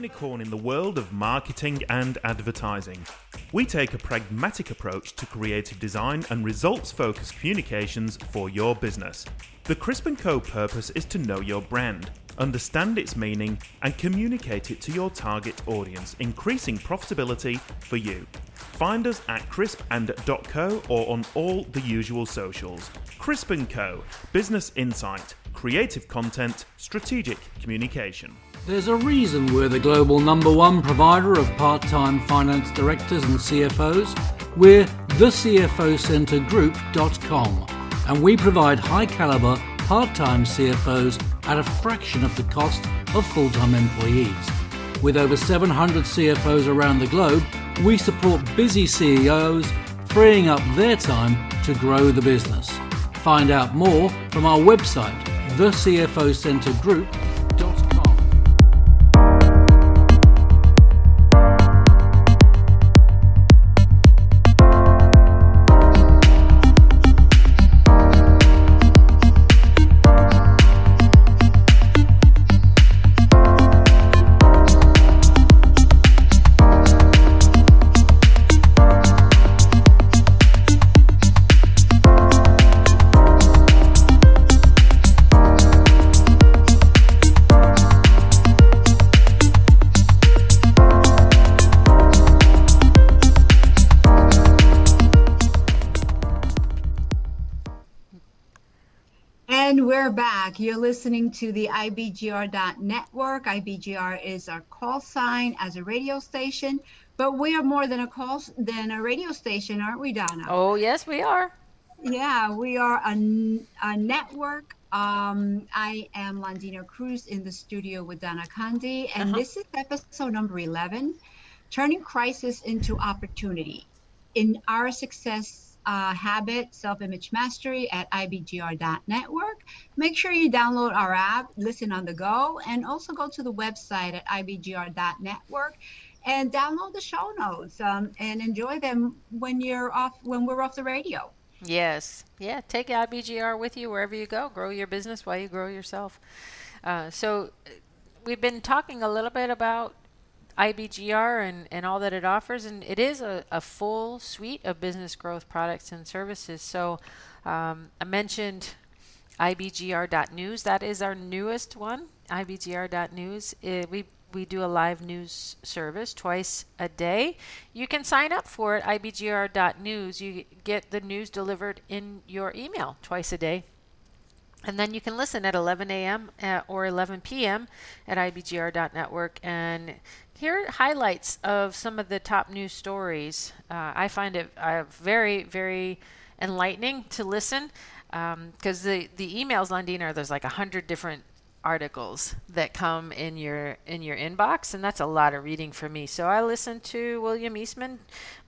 Unicorn in the world of marketing and advertising, we take a pragmatic approach to creative design and results focused communications for your business. The Crisp & Co purpose is to know your brand, understand its meaning, and communicate it to your target audience, increasing profitability for you. Find us at crispand.co or on all the usual socials. Crisp & Co. Business insight, creative content, strategic communication. There's a reason we're the global number one provider of part time finance directors and CFOs. We're thecfocentergroup.com and we provide high caliber part time CFOs at a fraction of the cost of full time employees. With over 700 CFOs around the globe, we support busy CEOs, freeing up their time to grow the business. Find out more from our website, thecfocentergroup.com. back. You're listening to the IBGR.network. IBGR is our call sign as a radio station, but we are more than a call than a radio station, aren't we, Donna? Oh, yes, we are. Yeah, we are a, a network. Um, I am Londina Cruz in the studio with Donna Kunde, and Uh-huh. this is episode number 11 Turning Crisis into Opportunity. In our success uh, habit, self image mastery at IBGR.network. Make sure you download our app, listen on the go, and also go to the website at IBGR.network and download the show notes um, and enjoy them when you're off when we're off the radio. Yes. Yeah. Take IBGR with you wherever you go. Grow your business while you grow yourself. Uh, so, we've been talking a little bit about IBGR and, and all that it offers, and it is a, a full suite of business growth products and services. So, um, I mentioned IBGR.news. That is our newest one, IBGR.news. Uh, we we do a live news service twice a day. You can sign up for it, IBGR.news. You get the news delivered in your email twice a day. And then you can listen at 11 a.m. uh, or 11 p.m. at IBGR.network and hear highlights of some of the top news stories. Uh, I find it uh, very, very enlightening to listen because the, the emails, Londina, there's like a hundred different articles that come in your in your inbox and that's a lot of reading for me. So i listen to william eastman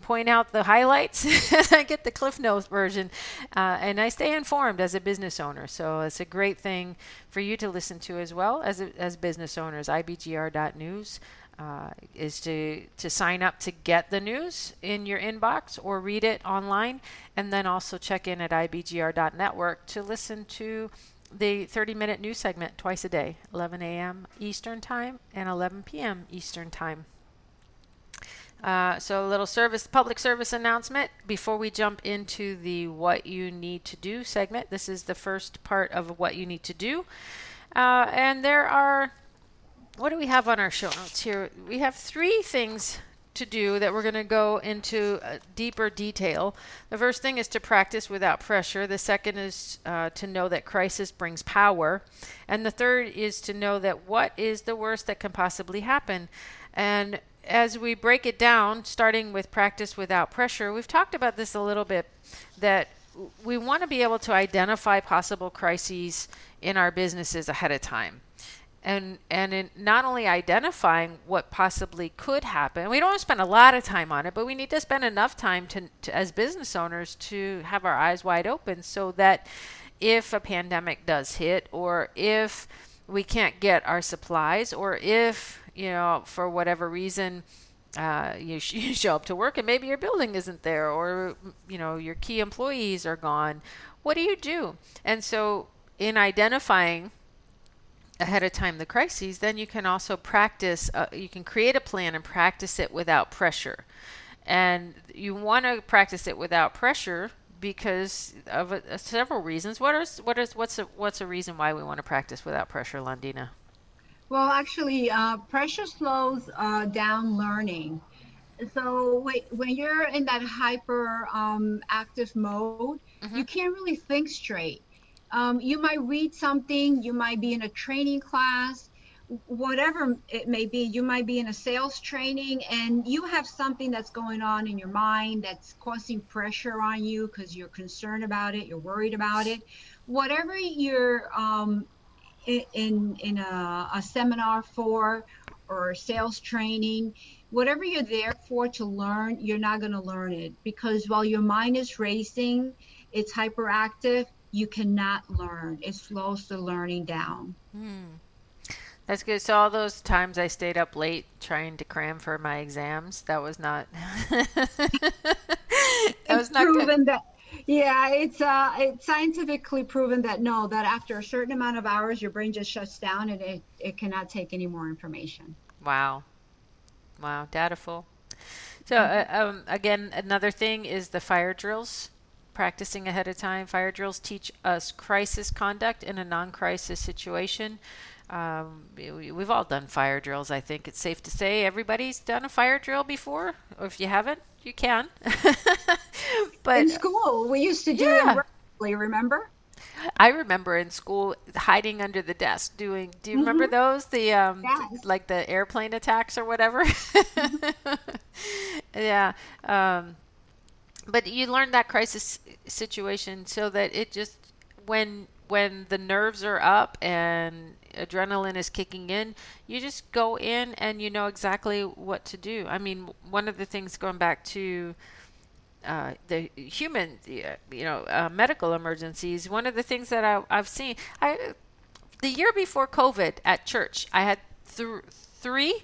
point out the highlights. I get the cliff notes version uh, and i stay informed as a business owner. So it's a great thing for you to listen to as well as as business owners. Ibgr.news uh, is to to sign up to get the news in your inbox or read it online and then also check in at ibgr.network to listen to the 30 minute news segment twice a day 11 a.m. Eastern Time and 11 p.m. Eastern Time. Uh, so, a little service, public service announcement before we jump into the what you need to do segment. This is the first part of what you need to do. Uh, and there are, what do we have on our show notes here? We have three things to do that we're going to go into uh, deeper detail. The first thing is to practice without pressure. The second is uh, to know that crisis brings power. And the third is to know that what is the worst that can possibly happen. And as we break it down, starting with practice without pressure, we've talked about this a little bit that we want to be able to identify possible crises in our businesses ahead of time and and in not only identifying what possibly could happen we don't spend a lot of time on it but we need to spend enough time to, to, as business owners to have our eyes wide open so that if a pandemic does hit or if we can't get our supplies or if you know for whatever reason uh, you, sh- you show up to work and maybe your building isn't there or you know your key employees are gone what do you do? And so in identifying ahead of time the crises, then you can also practice, uh, you can create a plan and practice it without pressure. And you want to practice it without pressure because of uh, several reasons. What is what is what's a, what's a reason why we want to practice without pressure, Londina? Well, actually, uh, pressure slows uh, down learning. So when you're in that hyper um, active mode, mm-hmm. you can't really think straight um, you might read something, you might be in a training class, whatever it may be. You might be in a sales training and you have something that's going on in your mind that's causing pressure on you because you're concerned about it, you're worried about it. Whatever you're um, in in a, a seminar for or sales training, whatever you're there for to learn, you're not going to learn it because while your mind is racing, it's hyperactive you cannot learn. It slows the learning down. Hmm. That's good. So all those times I stayed up late trying to cram for my exams, that was not. that was not proven good. that. Yeah, it's uh, it's scientifically proven that no, that after a certain amount of hours, your brain just shuts down and it it cannot take any more information. Wow, wow, dataful. So uh, um, again, another thing is the fire drills practicing ahead of time. Fire drills teach us crisis conduct in a non crisis situation. Um, we, have all done fire drills, I think it's safe to say. Everybody's done a fire drill before, or if you haven't, you can. but in school, we used to do yeah. them regularly, remember? I remember in school hiding under the desk doing. Do you mm-hmm. remember those? The um, yes. like the airplane attacks or whatever. Mm-hmm. yeah. Um, but you learn that crisis situation so that it just when when the nerves are up and adrenaline is kicking in, you just go in and you know exactly what to do. I mean, one of the things going back to uh, the human, you know, uh, medical emergencies. One of the things that I, I've seen, I the year before COVID at church, I had th- three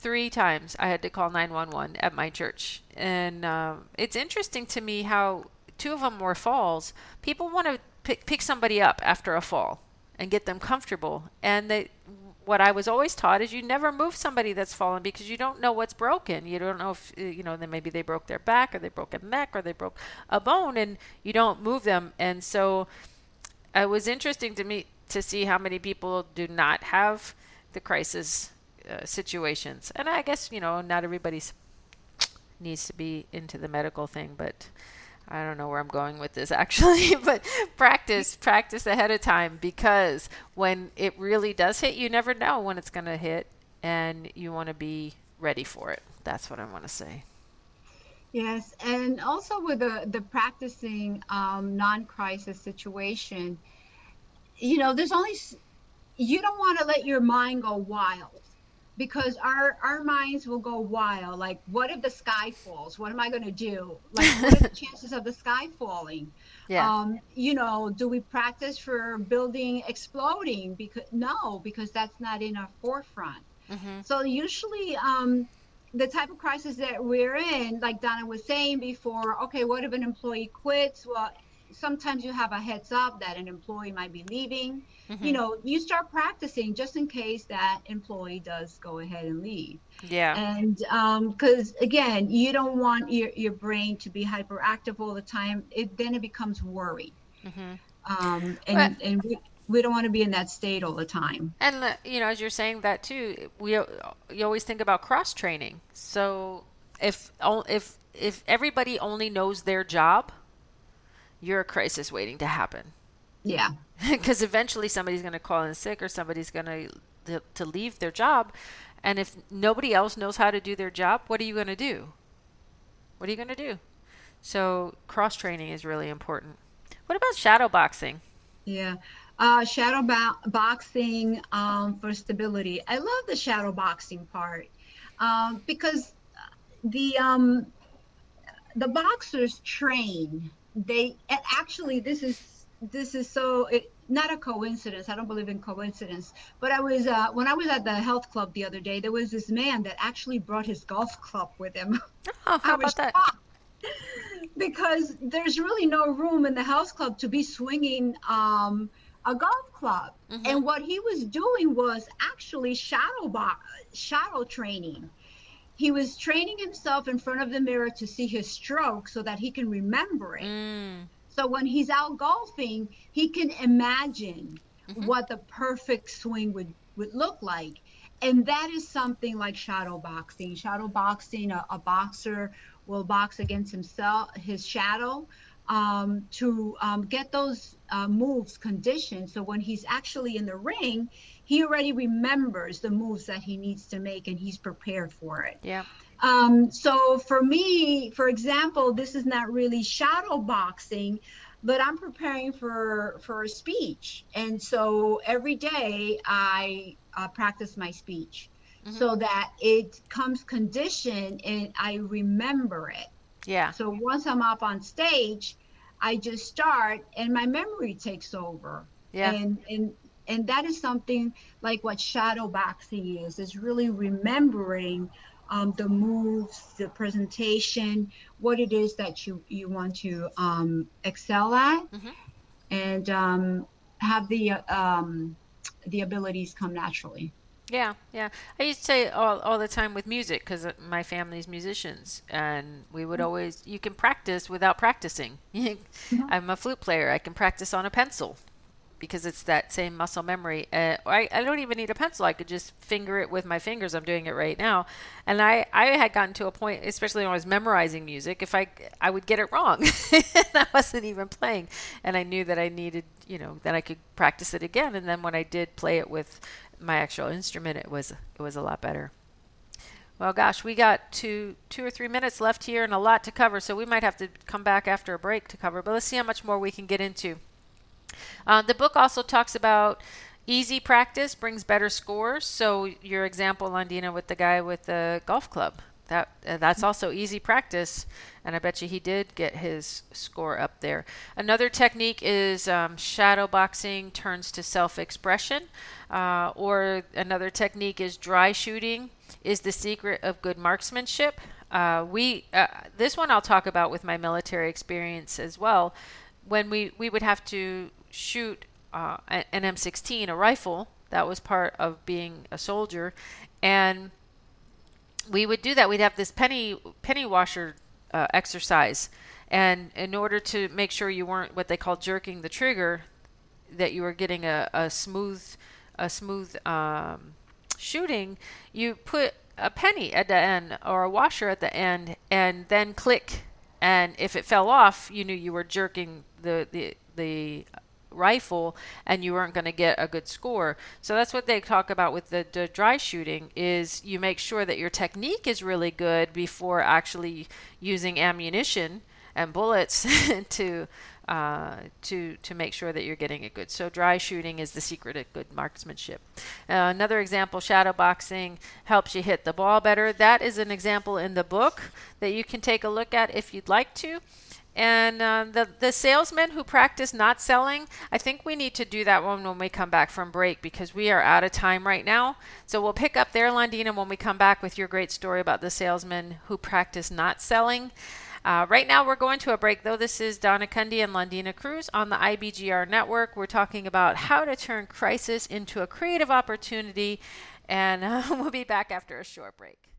three times I had to call 911 at my church. And um, it's interesting to me how two of them were falls. People want to pick, pick somebody up after a fall and get them comfortable. And they, what I was always taught is you never move somebody that's fallen because you don't know what's broken. You don't know if, uh, you know, then maybe they broke their back or they broke a neck or they broke a bone and you don't move them. And so it was interesting to me to see how many people do not have the crisis uh, situations. And I guess, you know, not everybody's needs to be into the medical thing, but I don't know where I'm going with this actually, but practice, practice ahead of time because when it really does hit, you never know when it's going to hit and you want to be ready for it. That's what I want to say. Yes, and also with the the practicing um, non-crisis situation, you know, there's only you don't want to let your mind go wild because our our minds will go wild like what if the sky falls? What am i going to do? Like what are the chances of the sky falling? Yeah. um you know do we practice for building exploding? Because no because that's not in our forefront. Mm-hmm. so usually um the type of crisis that we're in like donna was saying before okay what if an employee quits? Well sometimes you have a heads up that an employee might be leaving. Mm-hmm. You know, you start practicing just in case that employee does go ahead and leave. Yeah. And because um, again, you don't want your, your brain to be hyperactive all the time. It then it becomes worry. Mm-hmm. Um, and but, and we, we don't want to be in that state all the time. And uh, you know, as you're saying that too, we you always think about cross training. So if if if everybody only knows their job, you're a crisis waiting to happen. Yeah. because eventually somebody's going to call in sick or somebody's going to to leave their job and if nobody else knows how to do their job what are you going to do what are you going to do so cross training is really important what about shadow boxing Yeah. Uh, shadow bo- boxing um, for stability. I love the shadow boxing part um, because the um, the boxers train. They actually this is this is so it, not a coincidence. I don't believe in coincidence. But I was uh, when I was at the health club the other day. There was this man that actually brought his golf club with him. oh how about that because there's really no room in the health club to be swinging um, a golf club. Mhm. And what he was doing was actually shadow box, shadow training. He was training himself in front of the mirror to see his stroke so that he can remember it. mm, So when he's out golfing, he can imagine Mhm. what the perfect swing would, would look like. And that is something like shadow boxing. Shadow boxing, a, a boxer will box against himself, his shadow, um, to um, get those uh, moves conditioned. So when he's actually in the ring, he already remembers the moves that he needs to make and he's prepared for it. yeah Um, so for me, for example, this is not really shadow boxing, but I'm preparing for for a speech, and so every day I uh, practice my speech Mhm. so that it comes conditioned and I remember it. yeah So once I'm up on stage, I just start and my memory takes over yeah and and and that is something like what shadow boxing is is really remembering um, the moves the presentation what it is that you you want to um, excel at Mhm. and um, have the uh, um, the abilities come naturally Yeah, yeah. I used to say all, all the time with music because my family's musicians, and we would always, you can practice without practicing. I'm a flute player. I can practice on a pencil because it's that same muscle memory. Uh, I, I don't even need a pencil. I could just finger it with my fingers. I'm doing it right now. And I, I had gotten to a point, especially when I was memorizing music, if I, I would get it wrong. I wasn't even playing. And I knew that I needed, you know, that I could practice it again. And then when I did play it with my actual instrument, it was, it was a lot better. Well, gosh, we got two, two or three minutes left here and a lot to cover, so we might have to come back after a break to cover. But let's see how much more we can get into. Uh, the book also talks about easy practice brings better scores. So your example, Londina, with the guy with the golf club, that uh, that's also easy practice, and I bet you he did get his score up there. Another technique is um, shadow boxing turns to self-expression, uh, or another technique is dry shooting. Is the secret of good marksmanship. Uh, we uh, this one I'll talk about with my military experience as well. When we we would have to shoot uh, an M16, a rifle. That was part of being a soldier, and we would do that. We'd have this penny penny washer uh, exercise, and in order to make sure you weren't what they call jerking the trigger, that you were getting a, a smooth a smooth um, shooting, you put a penny at the end or a washer at the end, and then click. And if it fell off, you knew you were jerking the the the rifle and you weren't going to get a good score. So that's what they talk about with the, the dry shooting is you make sure that your technique is really good before actually using ammunition and bullets to uh, to to make sure that you're getting it good. So dry shooting is the secret of good marksmanship. Uh, another example, shadow boxing helps you hit the ball better. That is an example in the book that you can take a look at if you'd like to. And uh, the the salesmen who practice not selling, I think we need to do that one when we come back from break because we are out of time right now. So we'll pick up there, Londina, when we come back with your great story about the salesmen who practice not selling. Uh, right now, we're going to a break, though. This is Donna Kunde and Londina Cruz on the IBGR network. We're talking about how to turn crisis into a creative opportunity, and uh, we'll be back after a short break.